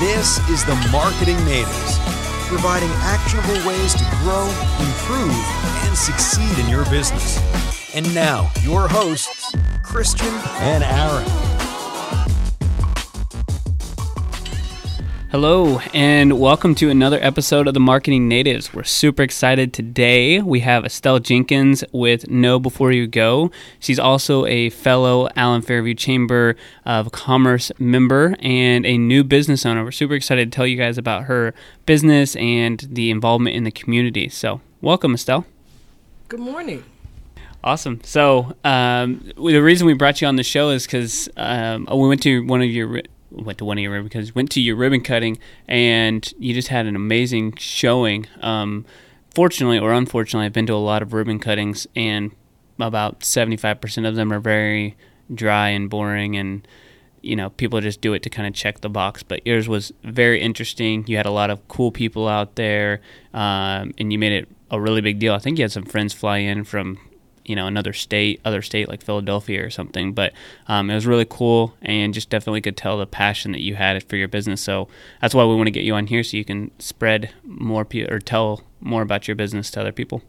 This is the Marketing Natives, providing actionable ways to grow, improve, and succeed in your business. And now, your hosts, Christian and Aaron. Hello, and welcome to another episode of the Marketing Natives. We're super excited today. We have Estelle Jenkins with Know Before You Go. She's also a fellow Allen Fairview Chamber of Commerce member and a new business owner. We're super excited to tell you guys about her business and the involvement in the community. So, welcome, Estelle. Good morning. Awesome. So, um, the reason we brought you on the show is because um, we went to one of your went to one of your because went to your ribbon cutting and you just had an amazing showing. Um, fortunately or unfortunately, I've been to a lot of ribbon cuttings and about seventy five percent of them are very dry and boring and you know people just do it to kind of check the box. But yours was very interesting. You had a lot of cool people out there um, and you made it a really big deal. I think you had some friends fly in from you know another state, other state like Philadelphia or something. But um, it was really cool, and just definitely could tell the passion that you had for your business. So that's why we want to get you on here so you can spread more pe- or tell more about your business to other people.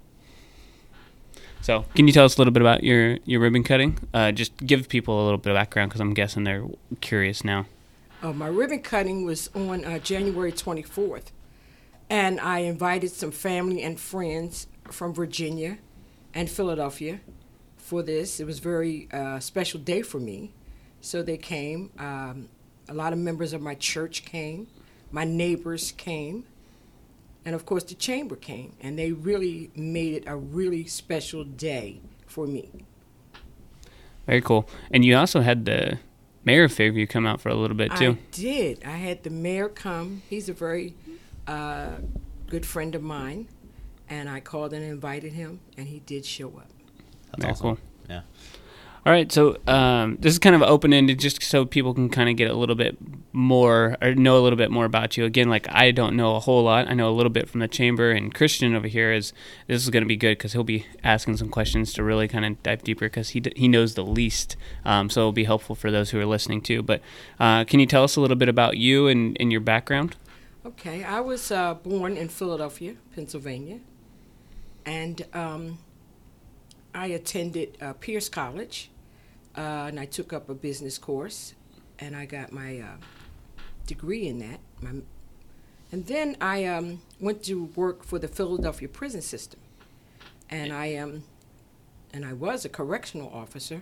So, can you tell us a little bit about your your ribbon cutting? Uh, just give people a little bit of background because I'm guessing they're curious now. Uh, my ribbon cutting was on uh, January 24th, and I invited some family and friends from Virginia and Philadelphia for this. It was a very uh, special day for me. So they came. Um, a lot of members of my church came. My neighbors came. And of course, the chamber came. And they really made it a really special day for me. Very cool. And you also had the mayor of Fairview come out for a little bit too. I did. I had the mayor come. He's a very uh, good friend of mine and I called and invited him, and he did show up. That's Very awesome. cool. Yeah. All right, so um, this is kind of open ended, just so people can kind of get a little bit more or know a little bit more about you. Again, like I don't know a whole lot. I know a little bit from the chamber, and Christian over here is this is going to be good because he'll be asking some questions to really kind of dive deeper because he he knows the least. Um, so it'll be helpful for those who are listening too. But uh, can you tell us a little bit about you and, and your background? Okay, I was uh, born in Philadelphia, Pennsylvania and um, I attended uh, Peirce College, uh, and I took up a business course, and I got my uh, degree in that. My, and then I um, went to work for the Philadelphia prison system, and I um, and I was a correctional officer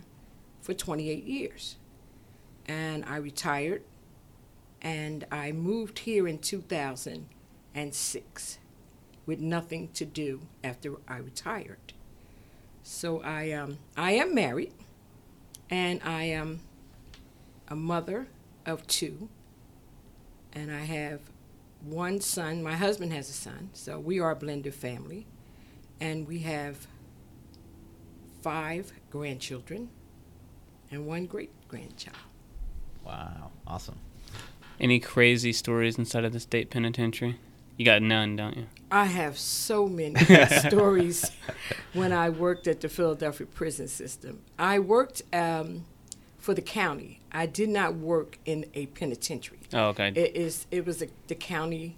for 28 years, and I retired, and I moved here in 2006 with nothing to do after I retired. So I um, I am married, and I am a mother of two, and I have one son. My husband has a son, so we are a blended family, and we have five grandchildren and one great grandchild. Wow, awesome. Any crazy stories inside of the state penitentiary? You got none, don't you? I have so many stories when I worked at the Philadelphia prison system. I worked um, for the county. I did not work in a penitentiary. Oh, okay. It is. It was a, the county.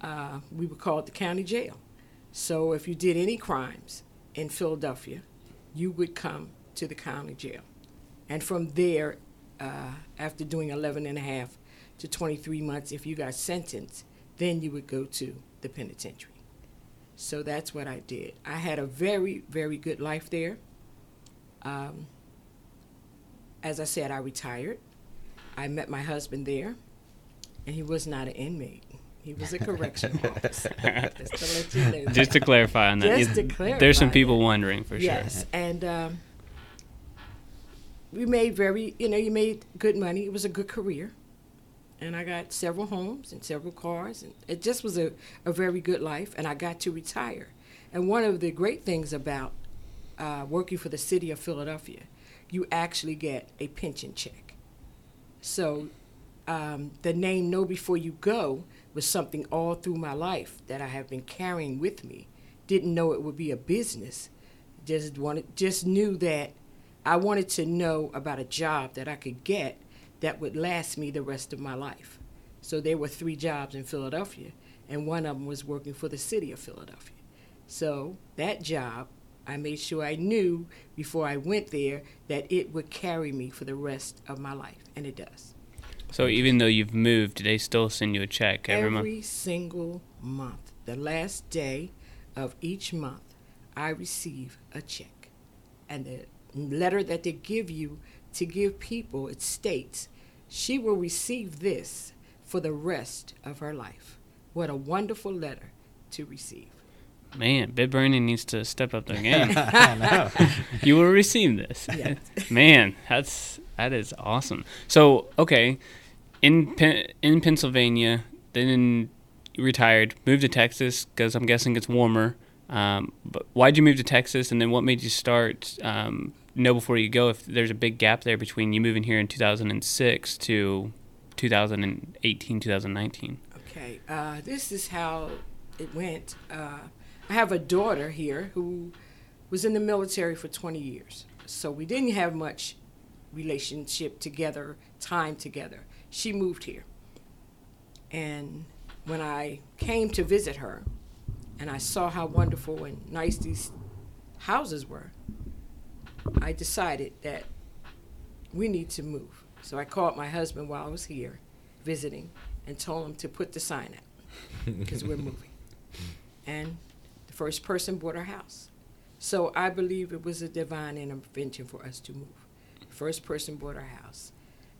Uh, we would call it the county jail. So if you did any crimes in Philadelphia, you would come to the county jail, and from there, uh, after doing 11 and a half to 23 months, if you got sentenced then you would go to the penitentiary. So that's what I did. I had a very, very good life there. Um, as I said, I retired. I met my husband there, and he was not an inmate. He was a correctional officer. just to you know. Just to clarify on that. Just to clarify. There's some people that. wondering for yes, sure. Yes, and um, we made very, you know, you made good money. It was a good career and I got several homes and several cars, and it just was a, a very good life. And I got to retire. And one of the great things about uh, working for the city of Philadelphia, you actually get a pension check. So um, the name Know Before You Go was something all through my life that I have been carrying with me. Didn't know it would be a business. Just wanted, just knew that I wanted to know about a job that I could get that would last me the rest of my life. So there were three jobs in Philadelphia, and one of them was working for the city of Philadelphia. So that job, I made sure I knew before I went there that it would carry me for the rest of my life, and it does. So even though you've moved, they still send you a check every, Every month. Every single month, the last day of each month, I receive a check. And the letter that they give you to give people, it states, she will receive this for the rest of her life. What a wonderful letter to receive. Man, Bit Branding needs to step up their game. I know. you will receive this. Yes. Man, that's that is awesome. So, okay, in Pen- in Pennsylvania, then you retired, moved to Texas because I'm guessing it's warmer. Um, but why'd you move to Texas, and then what made you start? Um, know before you go if there's a big gap there between you moving here in 2006 to 2018, 2019. Okay, uh, this is how it went. Uh, I have a daughter here who was in the military for 20 years, so we didn't have much relationship together, time together. She moved here, and when I came to visit her, and I saw how wonderful and nice these houses were, I decided that we need to move. So I called my husband while I was here visiting and told him to put the sign up because we're moving. And the first person bought our house. So I believe it was a divine intervention for us to move. The first person bought our house.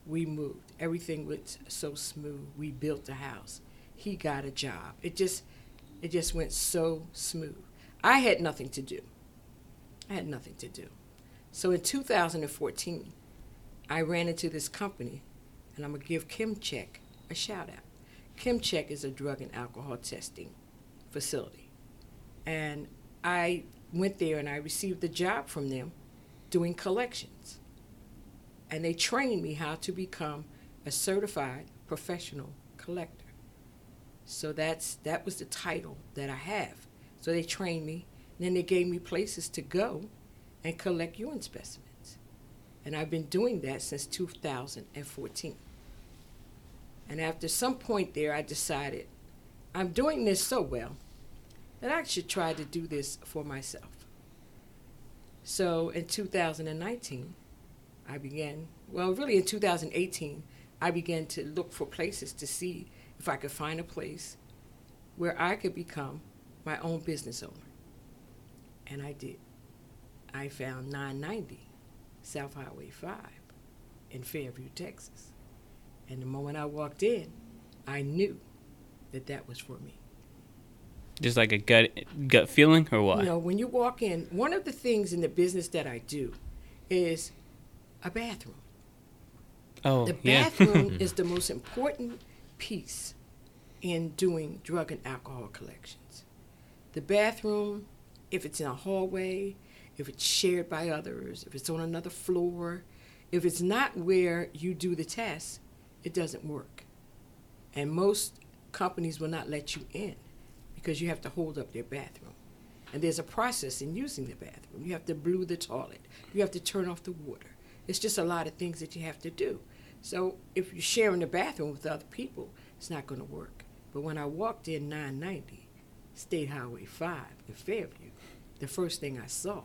We moved. Everything was so smooth. We built the house. He got a job. It just it just went so smooth. I had nothing to do. I had nothing to do. So in 2014, I ran into this company, and I'm gonna give Kimcheck a shout out. Kimcheck is a drug and alcohol testing facility, and I went there and I received a job from them doing collections, and they trained me how to become a certified professional collector. So that's that was the title that I have. So they trained me, and then they gave me places to go and collect urine specimens. And I've been doing that since 2014. And after some point there, I decided I'm doing this so well that I should try to do this for myself. So in 2019, I began, well, really in 2018, I began to look for places to see if I could find a place where I could become my own business owner. And I did. I found 990 South Highway 5 in Fairview, Texas. And the moment I walked in, I knew that that was for me. Just like a gut gut feeling, or what? You know, when you walk in, one of the things in the business that I do is a bathroom. oh, The yeah. bathroom is the most important piece in doing drug and alcohol collections. The bathroom, if it's in a hallway, if it's shared by others, if it's on another floor, if it's not where you do the test, it doesn't work. And most companies will not let you in because you have to hold up their bathroom. And there's a process in using the bathroom. You have to blue the toilet. You have to turn off the water. It's just a lot of things that you have to do. So if you're sharing the bathroom with other people, it's not going to work. But when I walked in 990 State Highway 5 in Fairview, the first thing I saw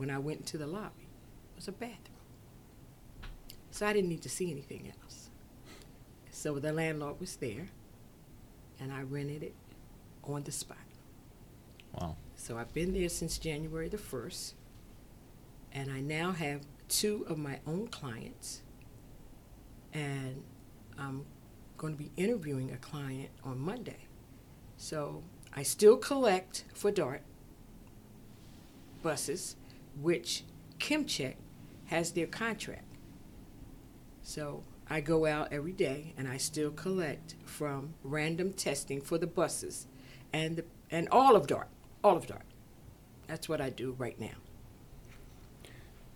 when I went into the lobby it was a bathroom. So I didn't need to see anything else. So the landlord was there, and I rented it on the spot. Wow. So I've been there since January the 1st, and I now have two of my own clients, and I'm going to be interviewing a client on Monday. So I still collect for DART buses, which Kimcheck has their contract. So I go out every day and I still collect from random testing for the buses and the, and all of DART, all of DART. That's what I do right now.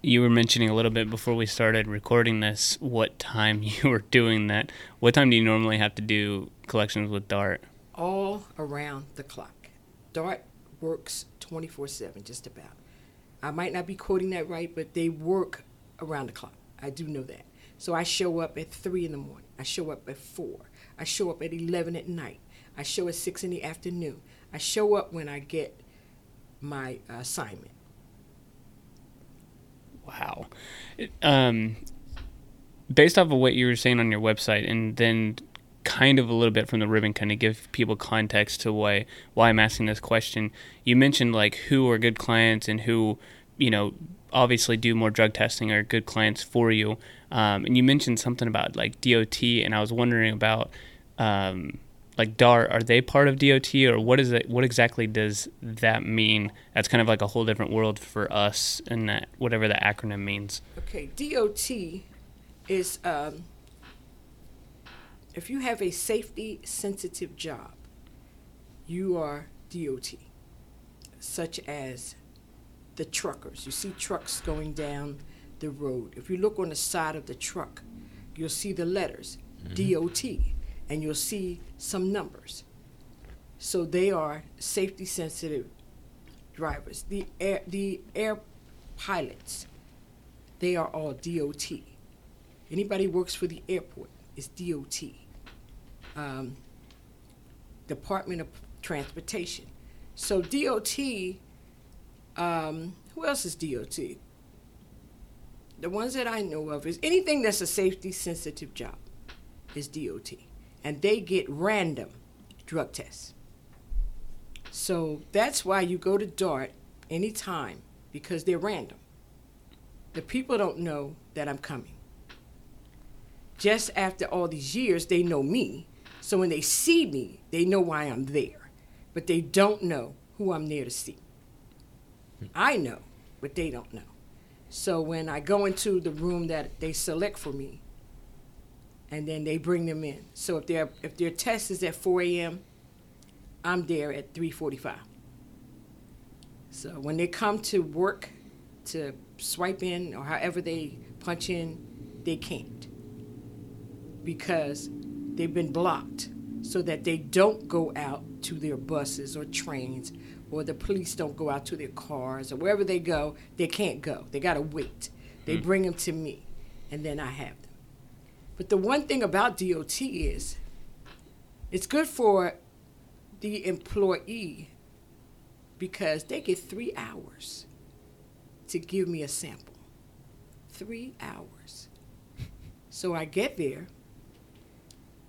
You were mentioning a little bit before we started recording this what time you were doing that. What time do you normally have to do collections with Dart? All around the clock. DART works 24 7, just about. I might not be quoting that right, but they work around the clock. I do know that. So I show up at 3 in the morning. I show up at 4. I show up at 11 at night. I show at 6 in the afternoon. I show up when I get my assignment. Wow. Um, based off of what you were saying on your website, and then kind of a little bit from the ribbon kind of give people context to why why I'm asking this question. You mentioned like who are good clients and who, you know, obviously do more drug testing are good clients for you. Um, and you mentioned something about like DOT, and I was wondering about um, like DART. Are they part of DOT, or what is it? What exactly does that mean? That's kind of like a whole different world for us, and that whatever the acronym means. Okay, DOT is um, if you have a safety sensitive job, you are DOT, such as the truckers. You see trucks going down the road. If you look on the side of the truck, you'll see the letters DOT and you'll see some numbers. So they are safety sensitive drivers. The air, the air pilots, they are all DOT. Anybody works for the airport is DOT. Um, Department of Transportation. So DOT, um, who else is DOT? The ones that I know of is anything that's a safety sensitive job is DOT. And they get random drug tests. So that's why you go to DART anytime because they're random. The people don't know that I'm coming. Just after all these years, they know me. So when they see me, they know why I'm there. But they don't know who I'm there to see. I know, but they don't know. So when I go into the room that they select for me, and then they bring them in. So if their if their test is at 4 a.m., I'm there at 3:45. So when they come to work to swipe in or however they punch in, they can't because they've been blocked so that they don't go out to their buses or trains or the police don't go out to their cars or wherever they go, they can't go. They got to wait. They hmm. bring them to me and then I have them. But the one thing about DOT is it's good for the employee because they get three hours to give me a sample. Three hours. So I get there,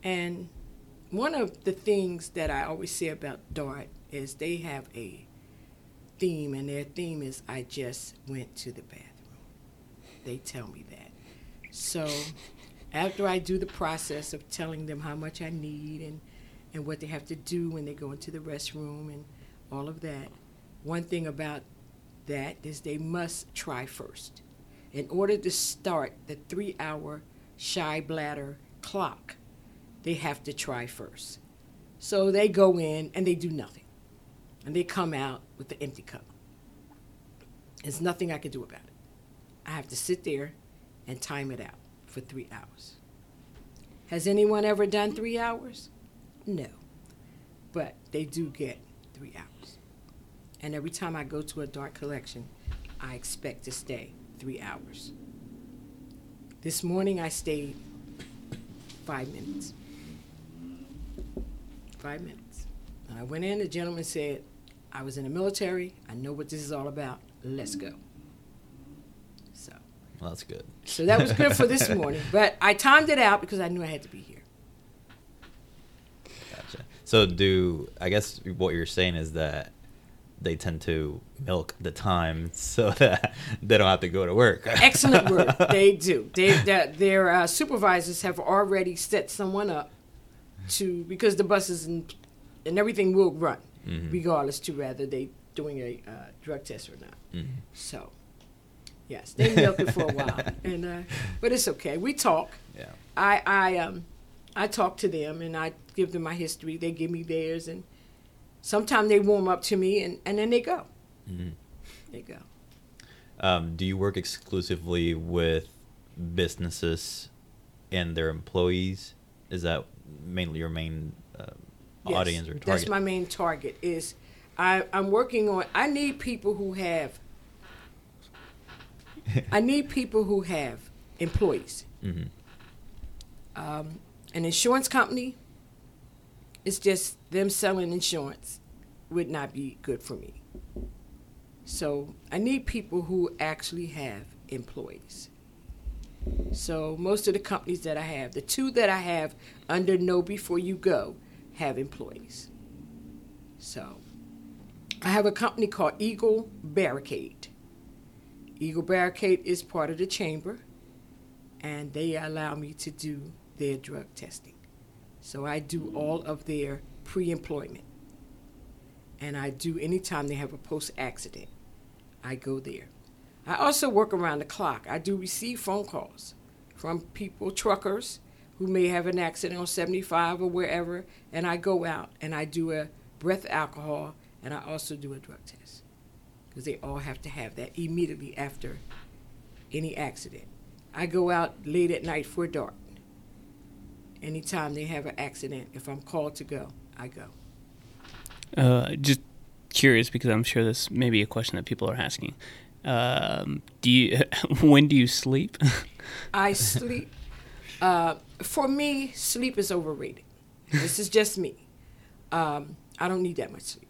and one of the things that I always say about DART is they have a theme, and their theme is I just went to the bathroom. They tell me that. So after I do the process of telling them how much I need and, and what they have to do when they go into the restroom and all of that, one thing about that is they must try first. In order to start the three hour shy bladder clock, they have to try first. So they go in and they do nothing. And they come out with the empty cup. There's nothing I can do about it. I have to sit there and time it out for three hours. Has anyone ever done three hours? No. But they do get three hours. And every time I go to a DART collection, I expect to stay three hours. This morning I stayed five minutes. Five minutes. And I went in, the gentleman said, I was in the military, I know what this is all about, let's go. So, Well, that's good. so that was good for this morning. But I timed it out because I knew I had to be here. Gotcha. So, do I guess what you're saying is that they tend to milk the time so that they don't have to go to work. Excellent work. They do. They, that their uh, supervisors have already set someone up to because the buses and and everything will run Mhm. regardless to whether they doing a uh, drug test or not. Mhm. So, yes, they milk it for a while, and uh, but it's okay. We talk. Yeah. I I um I talk to them and I give them my history. They give me theirs, and sometimes they warm up to me, and and then they go. Mhm. They go. Um, do you work exclusively with businesses and their employees? Is that mainly your main uh, Yes, audience or target? That's my main target. Is I, I'm working on. I need people who have. I need people who have employees. Mhm. Um, an insurance company, it's just them selling insurance would not be good for me. So I need people who actually have employees. So most of the companies that I have, the two that I have under Know Before You Go, have employees. So I have a company called Eagle Barricade. Eagle Barricade is part of the chamber, and they allow me to do their drug testing. So I do all of their pre employment. And I do anytime they have a post accident, I go there. I also work around the clock. I do receive phone calls from people, truckers, who may have an accident on 75 or wherever, and I go out and I do a breath alcohol and I also do a drug test because they all have to have that immediately after any accident. I go out late at night for a DART. Anytime they have an accident, if I'm called to go, I go. Uh, just curious because I'm sure this may be a question that people are asking. Um, do you when do you sleep? I sleep. Uh, for me, sleep is overrated. This is just me. Um, I don't need that much sleep.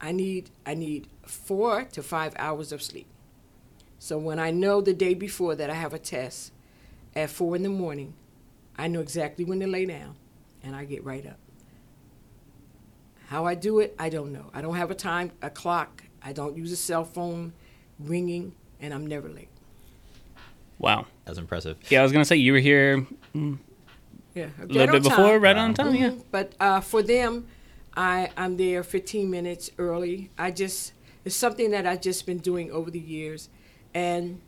I need I need four to five hours of sleep. So when I know the day before that I have a test at four in the morning, I know exactly when to lay down, and I get right up. How I do it, I don't know. I don't have a time, a clock. I don't use a cell phone ringing, and I'm never late. Wow. That's impressive. Yeah, I was gonna say you were here mm, Yeah, a little bit before, right on time. Yeah. Mhm. But uh, for them, I I'm there 15 minutes early. I just it's something that I've just been doing over the years, and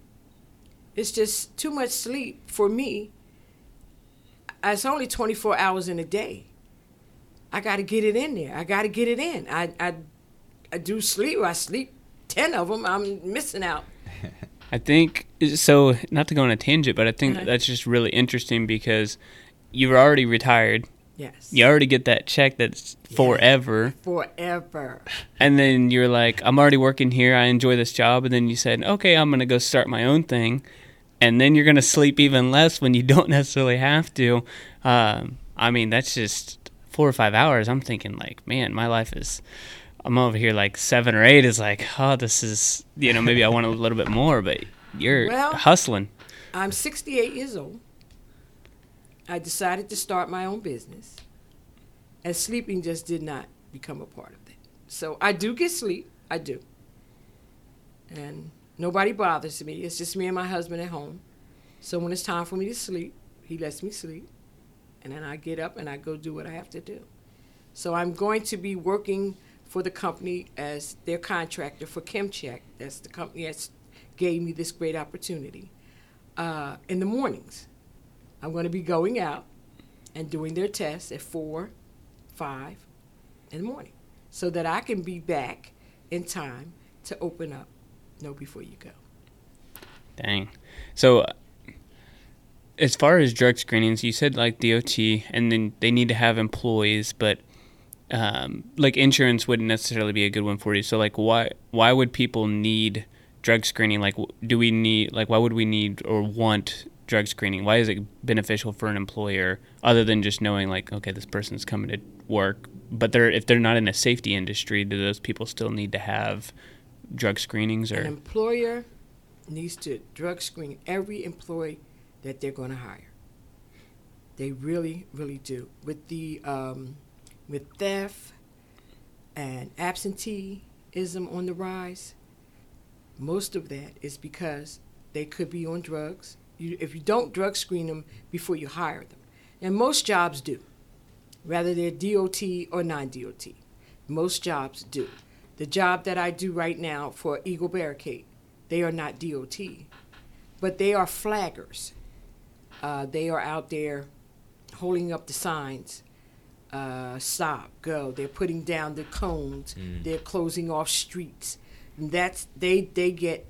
it's just too much sleep for me. It's only 24 hours in a day. I got to get it in there. I got to get it in. I, I I do sleep. I sleep 10 of them. I'm missing out. I think so. Not to go on a tangent, but I think Uh-huh. that's just really interesting because you're already retired. Yes. You already get that check that's forever, Forever. and then you're like, "I'm already working here. I enjoy this job." And then you said, "Okay, I'm gonna go start my own thing," and then you're gonna sleep even less when you don't necessarily have to. Um, I mean, that's just four or five hours. I'm thinking like, man, my life is. I'm over here like seven or eight is like, oh, this is you know maybe I want a little bit more, but you're Well- hustling. I'm 68 years old. I decided to start my own business, and sleeping just did not become a part of it. So I do get sleep, I do. And nobody bothers me. It's just me and my husband at home. So when it's time for me to sleep, he lets me sleep, and then I get up and I go do what I have to do. So I'm going to be working for the company as their contractor for ChemCheck. That's the company that gave me this great opportunity uh, in the mornings. I'm going to be going out and doing their tests at four, five in the morning, so that I can be back in time to open up. Know before you go. Dang. So, uh, as far as drug screenings, you said like DOT, and then they need to have employees, but um, like insurance wouldn't necessarily be a good one for you. So, like, why why would people need drug screening? Like, do we need like why would we need or want drug screening? Why is it beneficial for an employer other than just knowing like, okay, this person's coming to work, but they're if they're not in a safety industry, do those people still need to have drug screenings or An employer needs to drug screen every employee that they're going to hire. They really, really do. With the um, with theft and absenteeism on the rise, most of that is because they could be on drugs. You, if you don't drug screen them before you hire them, and most jobs do, whether they're DOT or non-DOT, most jobs do. The job that I do right now for Eagle Barricade, they are not DOT, but they are flaggers. Uh, they are out there holding up the signs uh, stop, go. They're putting down the cones. They're closing off streets. And that's they they get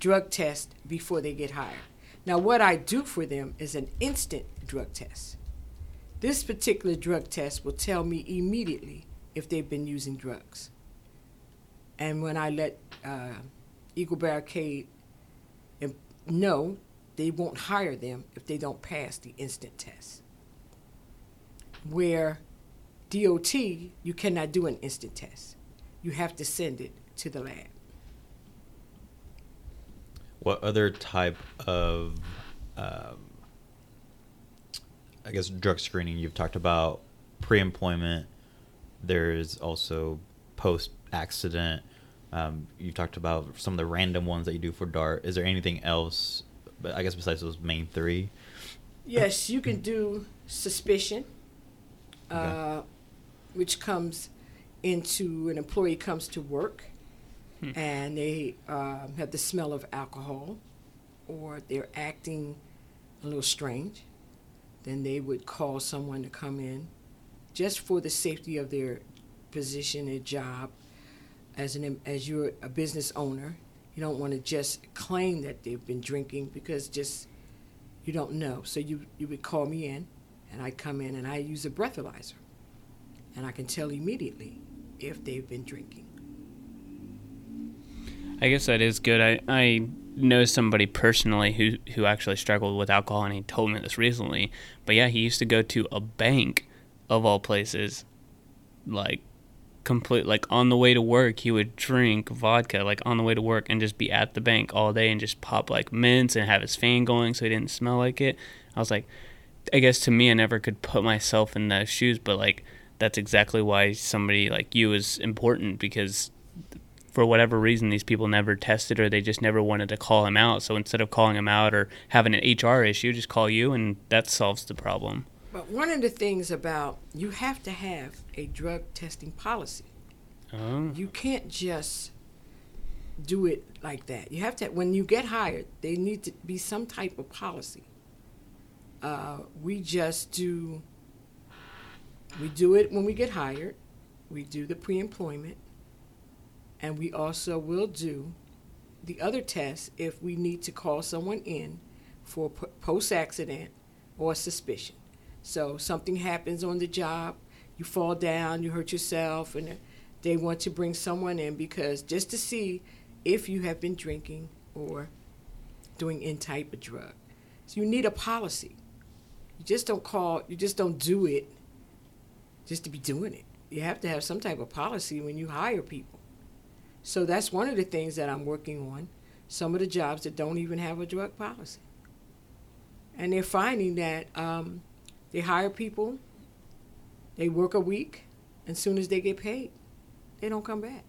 drug tests before they get hired. Now, what I do for them is an instant drug test. This particular drug test will tell me immediately if they've been using drugs. And when I let uh, Eagle Barricade know, they won't hire them if they don't pass the instant test. where DOT, you cannot do an instant test. You have to send it to the lab. What other type of, um, I guess, drug screening? You've talked about pre-employment. There's also post-accident. Um, you've talked about some of the random ones that you do for DART. Is there anything else? But I guess besides those main three. Yes, you can do suspicion, Okay. uh, which comes into an employee comes to work and they um have the smell of alcohol or they're acting a little strange. Then they would call someone to come in just for the safety of their position, their job. As an as you're a business owner, you don't want to just claim that they've been drinking because just you don't know. So you you would call me in, and I come in and I use a breathalyzer, and I can tell immediately if they've been drinking. I guess that is good. I, I know somebody personally who, who actually struggled with alcohol, and he told me this recently. But yeah, he used to go to a bank, of all places, like complete like on the way to work he would drink vodka like on the way to work and just be at the bank all day and just pop like mints and have his fan going so he didn't smell like it i was like i guess to me i never could put myself in those shoes but like that's exactly why somebody like you is important because for whatever reason these people never tested or they just never wanted to call him out so instead of calling him out or having an hr issue just call you and that solves the problem But one of the things about you have to have a drug testing policy. oh You can't just do it like that. You have to when you get hired, there need to be some type of policy. Uh, we just do. We do it when we get hired. We do the pre-employment, and we also will do the other tests if we need to call someone in for post-accident or suspicion. So something happens on the job, you fall down, you hurt yourself, and they want to bring someone in because just to see if you have been drinking or doing any type of drug. So you need a policy. You just don't call, you just don't do it just to be doing it. You have to have some type of policy when you hire people. So that's one of the things that I'm working on. Some of the jobs that don't even have a drug policy. And they're finding that um, they hire people, they work a week, and soon as they get paid, they don't come back.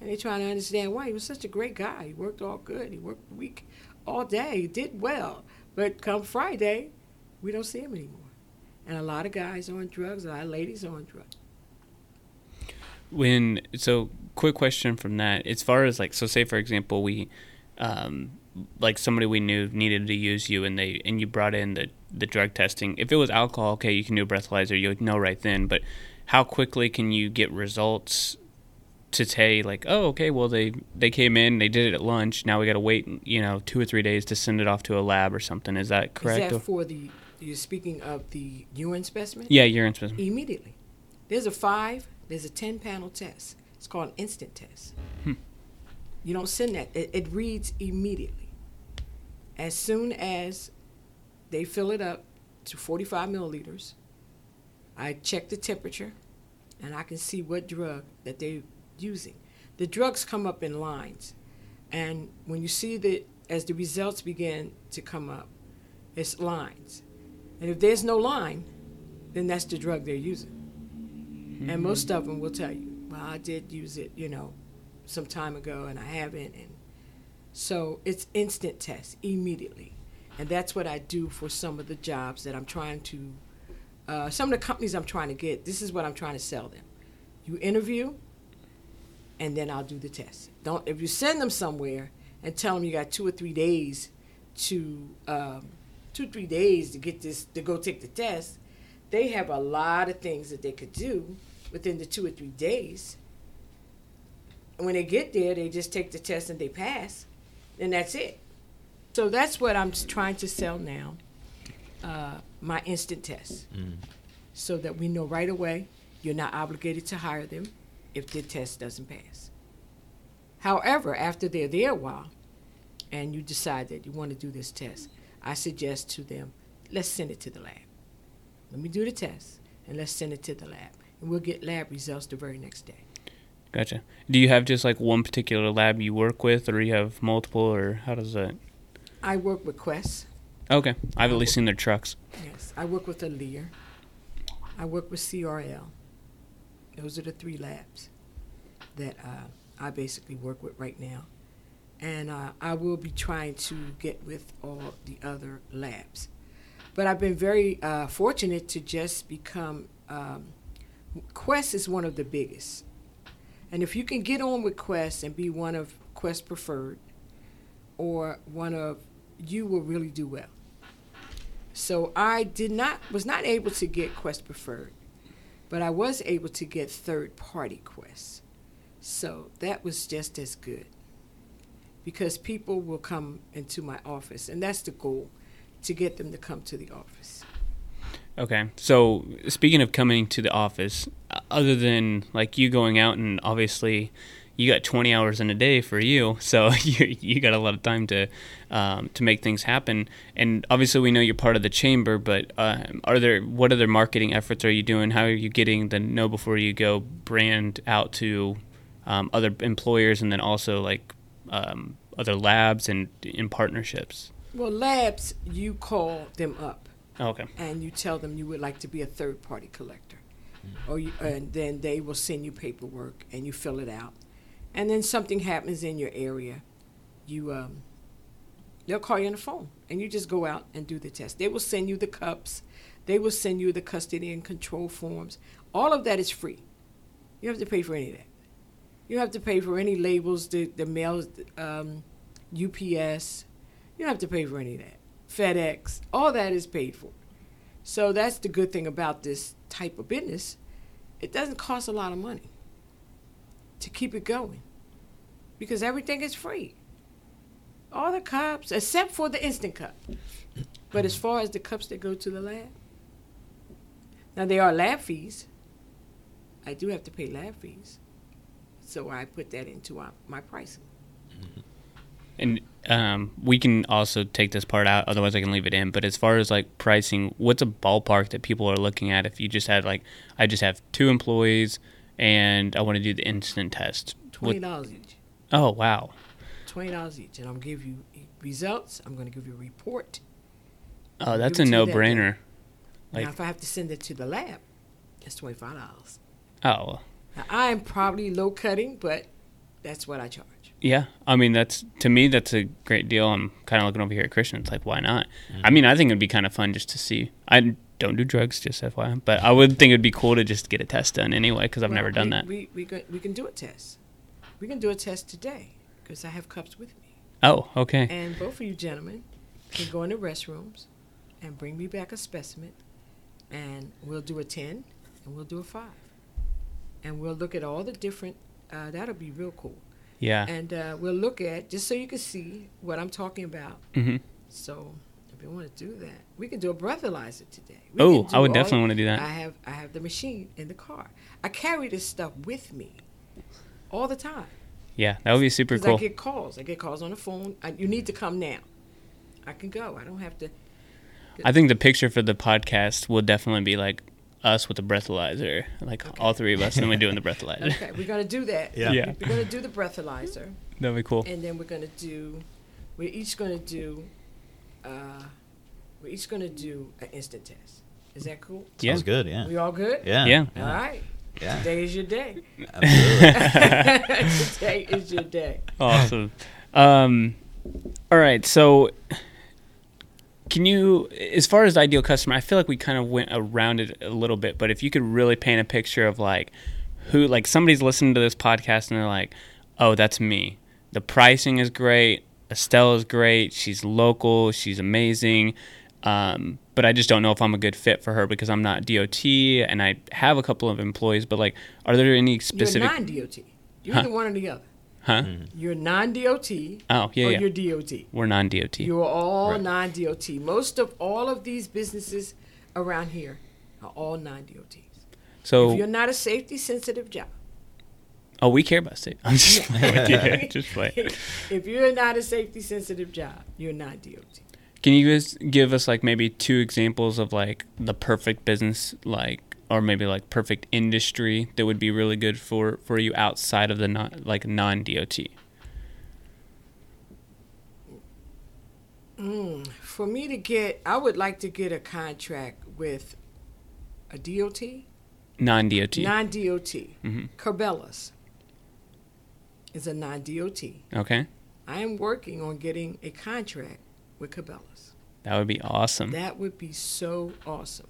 And they're trying to understand why. He was such a great guy. He worked all good. He worked week all day. He did well. But come Friday, we don't see him anymore. And a lot of guys are on drugs, a lot of ladies are on drugs. when so quick question from that. As far as like so say for example we um like somebody we knew needed to use you and they and you brought in the the drug testing. If it was alcohol okay you can do a breathalyzer you would know right then but how quickly can you get results to say like oh okay well they they came in they did it at lunch now we got to wait you know two or three days to send it off to a lab or something is that correct? Is that for the, you're speaking of the urine specimen? yeah urine specimen Immediately. There's a five, there's a 10 panel test. It's called an instant test. Hmm. You don't send that, it, it reads immediately. As soon as they fill it up to 45 milliliters, I check the temperature and I can see what drug that they're using. The drugs come up in lines. And when you see that as the results begin to come up, it's lines. And if there's no line, then that's the drug they're using. And most of them will tell you, well, I did use it, you know, some time ago and I haven't. And so it's instant test immediately. And that's what I do for some of the jobs that I'm trying to, uh, some of the companies I'm trying to get, this is what I'm trying to sell them. You interview, and then I'll do the test. Don't, if you send them somewhere and tell them you got two or three days to, um, two, three days to get this, to go take the test, they have a lot of things that they could do within the two or three days. And when they get there, they just take the test and they pass, and that's it. So that's what I'm trying to sell now uh, my instant test. Mm. So that we know right away you're not obligated to hire them if the test doesn't pass. However, after they're there a while and you decide that you want to do this test, I suggest to them, let's send it to the lab. Let me do the test. and let's send it to the lab. And we'll get lab results the very next day. Gotcha. Do you have just like one particular lab you work with, or you have multiple, or how does that? I work with Quest. Okay, I've at least seen their trucks. Yes, I work with Alere. I work with CRL. Those are the three labs that uh, I basically work with right now. And uh, I will be trying to get with all the other labs. But I've been very uh, fortunate to just become, um, Quest is one of the biggest. And if you can get on with Quest and be one of Quest preferred or one of, you will really do well. So I did not was not able to get Quest Preferred, but I was able to get third party Quest. So that was just as good. Because people will come into my office and that's the goal to get them to come to the office. Okay, so speaking of coming to the office, uh, other than like you going out and obviously you got 20 hours in a day for you, so you you got a lot of time to um, to make things happen. And obviously, we know you're part of the chamber, but uh, are there what other marketing efforts are you doing? How are you getting the know before you go brand out to um, other employers, and then also like um, other labs and in partnerships? Well, labs, you call them up Oh, okay. and you tell them you would like to be a third party collector. Or you, and then they will send you paperwork and you fill it out. And then something happens in your area, you um, they'll call you on the phone and you just go out and do the test. They will send you the cups, they will send you the custody and control forms. All of that is free. You don't have to pay for any of that. You have to pay for any labels, the the mail, um, UPS. You don't have to pay for any of that. FedEx, all that is paid for. So that's the good thing about this type of business. It doesn't cost a lot of money to keep it going because everything is free. All the cups, except for the instant cup. But as far as the cups that go to the lab, now there are lab fees. I do have to pay lab fees. So I put that into my, my pricing. And um, we can also take this part out. Otherwise, I can leave it in. But as far as like pricing, what's a ballpark that people are looking at if you just had like, I just have two employees and I want to do the instant test? Twenty dollars each. oh wow, Twenty dollars each, and I'm give you results. I'm gonna give you a report. oh that's a to you that no-brainer. Like- now, if I have to send it to the lab, it's twenty five dollars. Oh Now, I am probably low cutting, but that's what I charge. yeah, I mean that's to me that's a great deal. I'm kind of looking over here at Christian. It's like why not? Mm-hmm. I mean I think it'd be kind of fun just to see. I don't do drugs, just FYI, but I would think it'd be cool to just get a test done anyway because I've Well, never done we, that. We we can, we can do a test. We can do a test today because I have cups with me, oh okay. and both of you gentlemen can go in the restrooms and bring me back a specimen, and we'll do a ten and we'll do a five, and we'll look at all the different. Uh, that'll be real cool. Yeah. and uh, we'll look at just so you can see what I'm talking about. hmm So if you want to do that, we can do a breathalyzer today. We Oh, I would definitely want to do that. I have I have the machine in the car. I carry this stuff with me all the time. Yeah, that would be super cool. I get calls. I get calls on the phone. I, you need to come now. I can go. I don't have to. I think the picture for the podcast will definitely be like us with the breathalyzer, like all three of us, and we're doing the breathalyzer. Okay, we're gonna do that. Yeah. Yeah. We're gonna do the breathalyzer, That'd be cool. and then we're gonna do. We're each gonna do. Uh, we're each gonna do an instant test. Is that cool? Yeah. Sounds good. Yeah. We all good? Yeah. Yeah. All right. Yeah. Today is your day. Absolutely. Today is your day. Awesome. Um, all right, so can you, as far as ideal customer, I feel like we kind of went around it a little bit, but if you could really paint a picture of like who, like somebody's listening to this podcast and they're like, oh, that's me. The pricing is great. Estelle is great. She's local. She's amazing. Um, but I just don't know if I'm a good fit for her because I'm not DOT and I have a couple of employees. But like, are there any specific? You're non-DOT. You're Huh. either one or the other. Huh? Mm-hmm. You're non-DOT Oh yeah, or yeah. you're DOT. We're non-DOT. You're all Right. non-DOT. Most of all of these businesses around here are all non-DOTs. So If you're not a safety-sensitive job, Oh, we care about safety. I'm just playing with you. Just play. if you're not a safety-sensitive job, you're not DOT. Can you guys give us like maybe two examples of like the perfect business like or maybe like perfect industry that would be really good for for you outside of the non, like non DOT? Mm, for me to get, I would like to get a contract with a DOT, Non DOT. non DOT. Mhm. Cabela's is a non DOT. Okay, I am working on getting a contract with Cabela's. that would be awesome. That would be so awesome.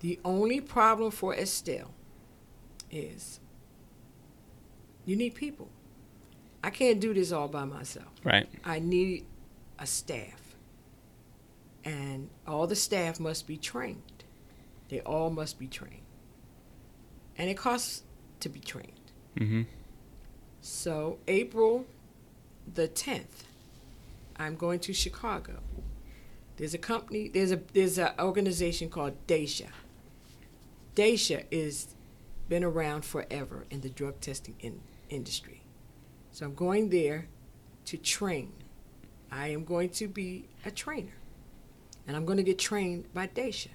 The only problem for Estelle is you need people. I can't do this all by myself. right. I need a staff. And all the staff must be trained. They all must be trained. And it costs to be trained. Mm-hmm. So, April the 10th, I'm going to Chicago. There's a company, there's a there's an organization called DATIA. DATIA is been around forever in the drug testing in, industry. So I'm going there to train. I am going to be a trainer. And I'm going to get trained by DATIA.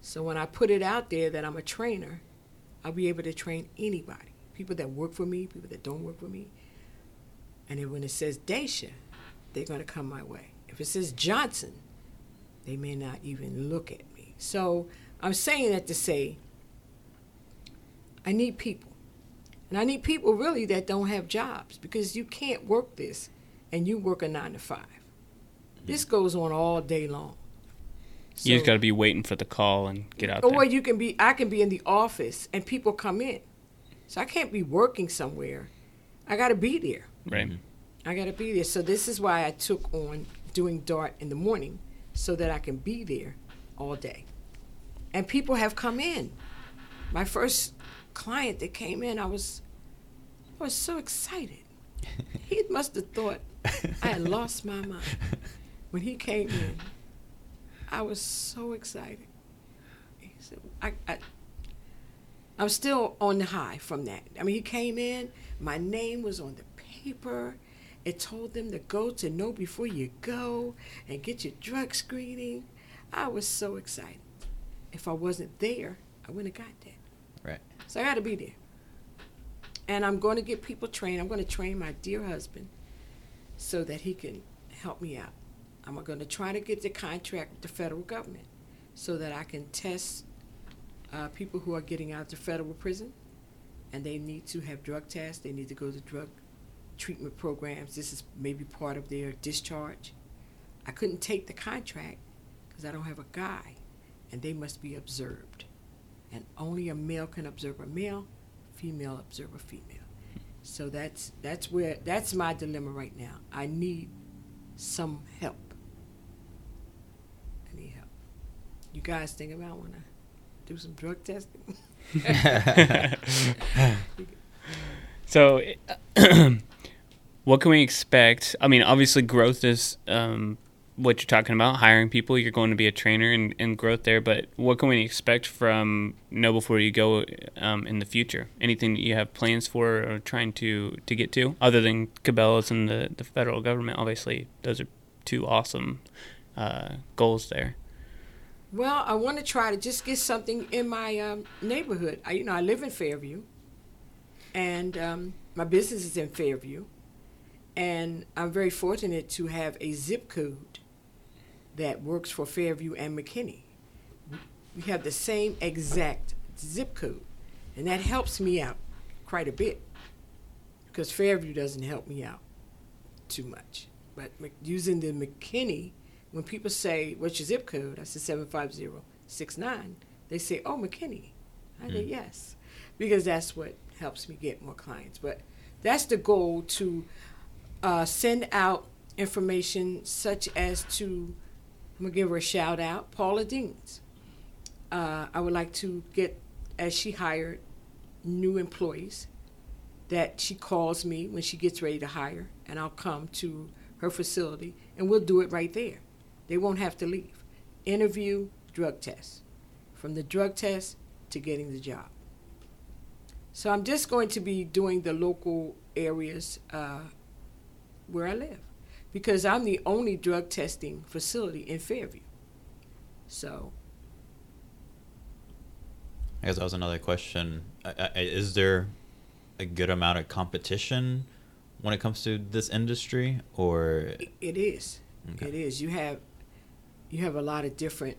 So when I put it out there that I'm a trainer, I'll be able to train anybody. People that work for me, people that don't work for me. And then when it says DATIA, they're going to come my way. If it says Johnson, they may not even look at me. So I'm saying that to say I need people. And I need people really that don't have jobs because you can't work this and you work a nine to five. This goes on all day long. you just got to be waiting for the call and get out or there. you can be I can be in the office and people come in. So I can't be working somewhere. I got to be there. Right. Mm-hmm. I got to be there. So this is why I took on doing DART in the morning so that I can be there all day. And people have come in. My first client that came in, I was I was so excited. he must have thought I had lost my mind. When he came in, I was so excited. He said, I, I, I'm still on the high from that. I mean, he came in, my name was on the paper. It told them to go to Know Before You Go and get your drug screening. I was so excited. If I wasn't there, I wouldn't have got that. Right. So I got to be there. And I'm going to get people trained. I'm going to train my dear husband so that he can help me out. I'm going to try to get the contract with the federal government so that I can test uh, people who are getting out of federal prison and they need to have drug tests. They need to go to drug treatment programs. This is maybe part of their discharge. I couldn't take the contract because I don't have a guy, and they must be observed. And only a male can observe a male, female observe a female. So that's that's where that's my dilemma right now. I need some help. I need help. You guys think about want to do some drug testing? So, what can we expect? I mean, obviously, growth is um, what you're talking about. Hiring people, you're going to be a trainer and, and growth there. But what can we expect from Know Before You Go um, in the future? Anything you have plans for or trying to, to get to, other than Cabela's and the, the federal government? Obviously, those are two awesome uh, goals there. Well, I want to try to just get something in my um, neighborhood. I, you know, I live in Fairview, and um, my business is in Fairview, and I'm very fortunate to have a zip code that works for Fairview and McKinney. We have the same exact zip code, and that helps me out quite a bit because Fairview doesn't help me out too much. But using the McKinney, when people say, What's your zip code? I said 75069. They say, Oh, McKinney. I say, Yes, because that's what helps me get more clients. But that's the goal to uh, send out information such as to, I'm going to give her a shout out, Paula Deans. Uh, I would like to get, as she hired new employees, that she calls me when she gets ready to hire, and I'll come to her facility and we'll do it right there. They won't have to leave. Interview, drug test. From the drug test to getting the job. So I'm just going to be doing the local areas uh, where I live because I'm the only drug testing facility in Fairview. So I guess that was another question. Is there a good amount of competition when it comes to this industry, or It is. Okay. It is. You have you have a lot of different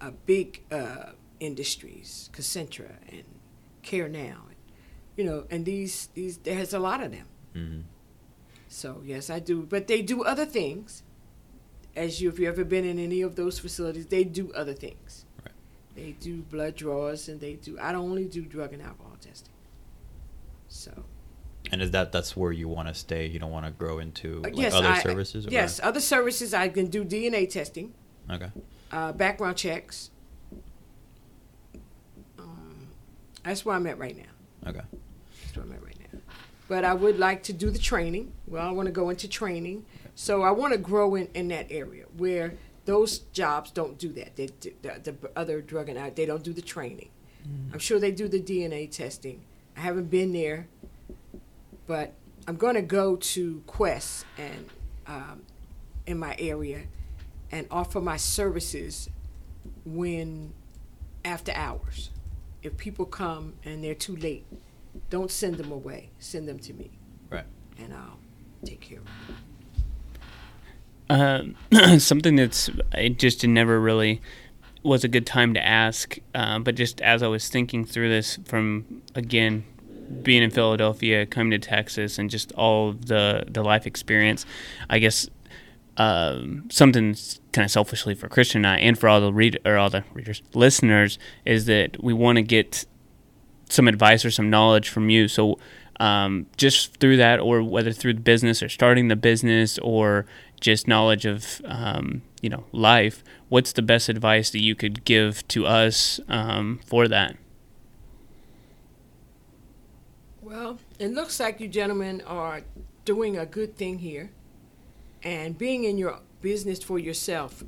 uh, big uh, industries, Concentra and CareNow, you know, and these these there's a lot of them. Mhm. So yes, I do. But they do other things. As you, if you've ever been in any of those facilities, they do other things. Right. They do blood draws, and they do. I don't only do drug and alcohol testing. So and is that that's where you want to stay? You don't want to grow into uh, like yes, other I, services? Or? yes, other services. I can do DNA testing, Okay. uh, background checks. Um, that's where I'm at right now. Okay. That's where I'm at right now. But I would like to do the training. Well, I want to go into training. So I want to grow in, in that area where those jobs don't do that. They, the, the other drug and out, they don't do the training. I'm sure they do the DNA testing. I haven't been there, but I'm going to go to Quest and um, in my area and offer my services when after hours. If people come and they're too late, don't send them away. Send them to me, Right. and I'll take care of them. Um, something that's it just never really was a good time to ask, um, but just as I was thinking through this, from again being in Philadelphia, coming to Texas, and just all of the the life experience, I guess um, something kind of selfishly for Christian and I, and for all the read or all the readers, listeners, is that we want to get some advice or some knowledge from you. So um, just through that, or whether through the business or starting the business, or just knowledge of um, you know life, what's the best advice that you could give to us um, for that? Well, it looks like you gentlemen are doing a good thing here and being in your business for yourself.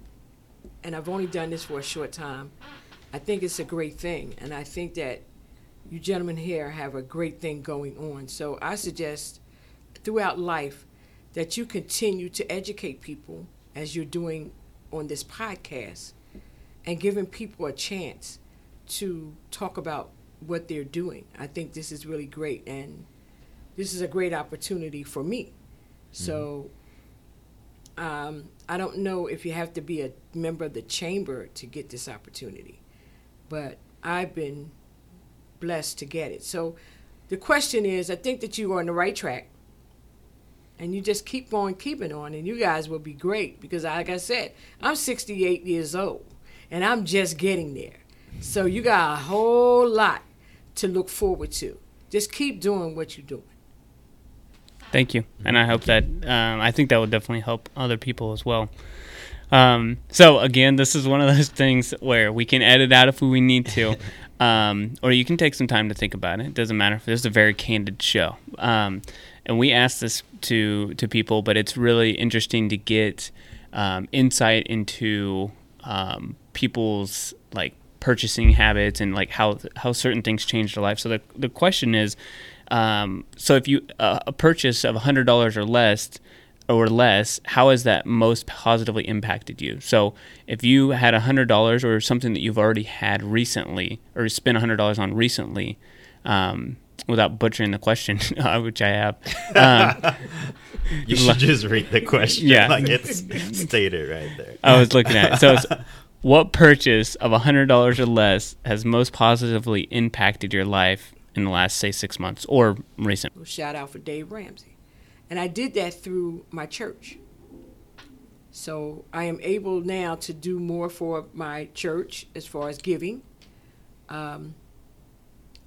And I've only done this for a short time. I think it's a great thing. And I think that you gentlemen here have a great thing going on. So I suggest throughout life that you continue to educate people as you're doing on this podcast and giving people a chance to talk about what they're doing. I think this is really great, and this is a great opportunity for me. So, um, I don't know if you have to be a member of the chamber to get this opportunity, but I've been blessed to get it. So, the question is I think that you are on the right track. And you just keep on keeping on, and you guys will be great because, like I said, I'm 68 years old and I'm just getting there. So you got a whole lot to look forward to. Just keep doing what you're doing. Thank you, and I hope that um, I think that will definitely help other people as well. Um, so again, this is one of those things where we can edit out if we need to, um, or you can take some time to think about it. It doesn't matter. This is a very candid show, um, and we ask this to to people, but it's really interesting to get um, insight into um, people's like purchasing habits and like how how certain things change their life. So the the question is, um, so if you uh, a purchase of hundred dollars or less or less, how has that most positively impacted you? So if you had hundred dollars or something that you've already had recently or spent hundred dollars on recently. Um, Without butchering the question, which I have, um, You should just read the question. Yeah. Like it's stated right there. I was looking at it. So, what purchase of hundred dollars or less has most positively impacted your life in the last, say, six months or recent? Well, shout out for Dave Ramsey. And I did that through my church. So I am able now to do more for my church as far as giving. Um,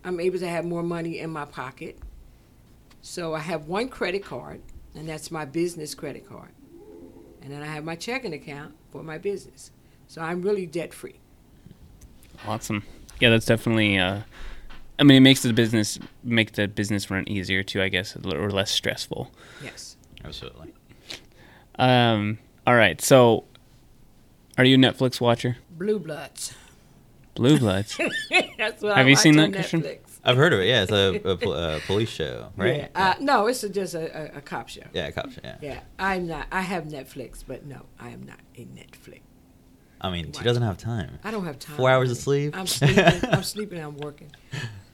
I'm able to have more money in my pocket. So I have one credit card, and that's my business credit card. And then I have my checking account for my business. So I'm really debt free. Awesome. Yeah, that's definitely. Uh, I mean, it makes the business make the business run easier too. I guess or less stressful. Yes. Absolutely. Um. All right. So, are you a Netflix watcher? Blue Bloods. Blue Bloods. that's what Have I you seen that, Christian? Netflix. I've heard of it. Yeah, it's a, a, pol- a police show, right? Yeah. Uh, no, it's a, just a, a, a cop show. yeah, cop show. Yeah. Yeah, I'm not. I have Netflix, but no, I am not a Netflix. I mean, she doesn't have time. I don't have time. Four hours of sleep? I'm sleeping. I'm sleeping. I'm working.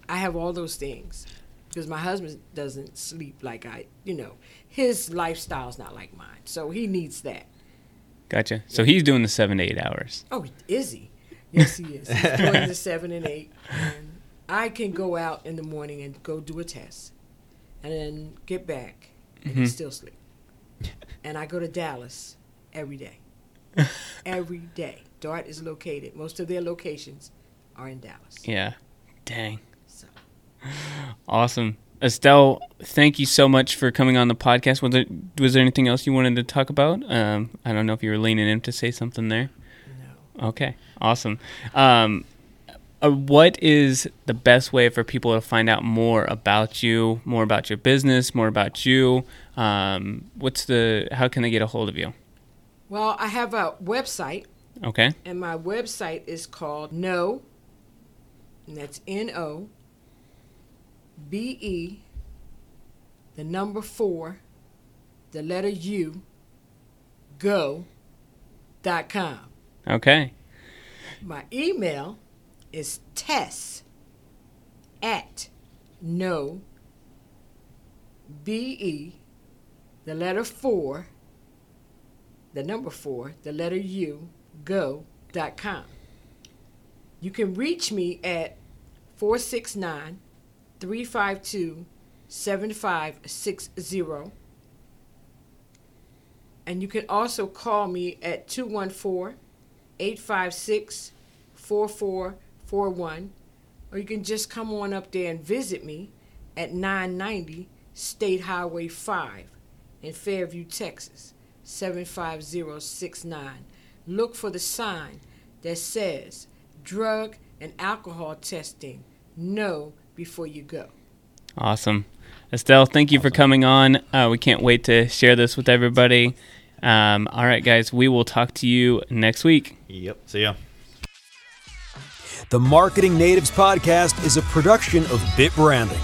I have all those things because my husband doesn't sleep like I. You know, his lifestyle's not like mine, so he needs that. Gotcha. So he's doing the seven to eight hours. Oh, is he? Yes, he is. He's doing the seven and eight, and I can go out in the morning and go do a test, and then get back, and he Mhm. still sleep. And I go to Dallas every day. every day. DART is located. Most of their locations are in Dallas. Yeah. Dang. So. Awesome. Estelle, thank you so much for coming on the podcast. Was there was there anything else you wanted to talk about? Um, I don't know if you were leaning in to say something there. No. Okay, awesome. Um, uh, what is the best way for people to find out more about you, more about your business, more about you? Um, what's the? How can they get a hold of you? Well, I have a website, Okay. and my website is called No, and that's N O B E, the number four, the letter U, go, dot com. Okay. My email is Tess at no B E, the letter four, the number four, the letter U, go dot com. You can reach me at 469 352 7560. And you can also call me at 214 856 4441. Or you can just come on up there and visit me at 990 State Highway 5 in Fairview, Texas, 75069. Look for the sign that says drug and alcohol testing. No before you go. Awesome. Estelle, thank you for coming on. Uh, we can't wait to share this with everybody. Um, all right, guys, we will talk to you next week. Yep. See ya. The Marketing Natives Podcast is a production of Bit Branding.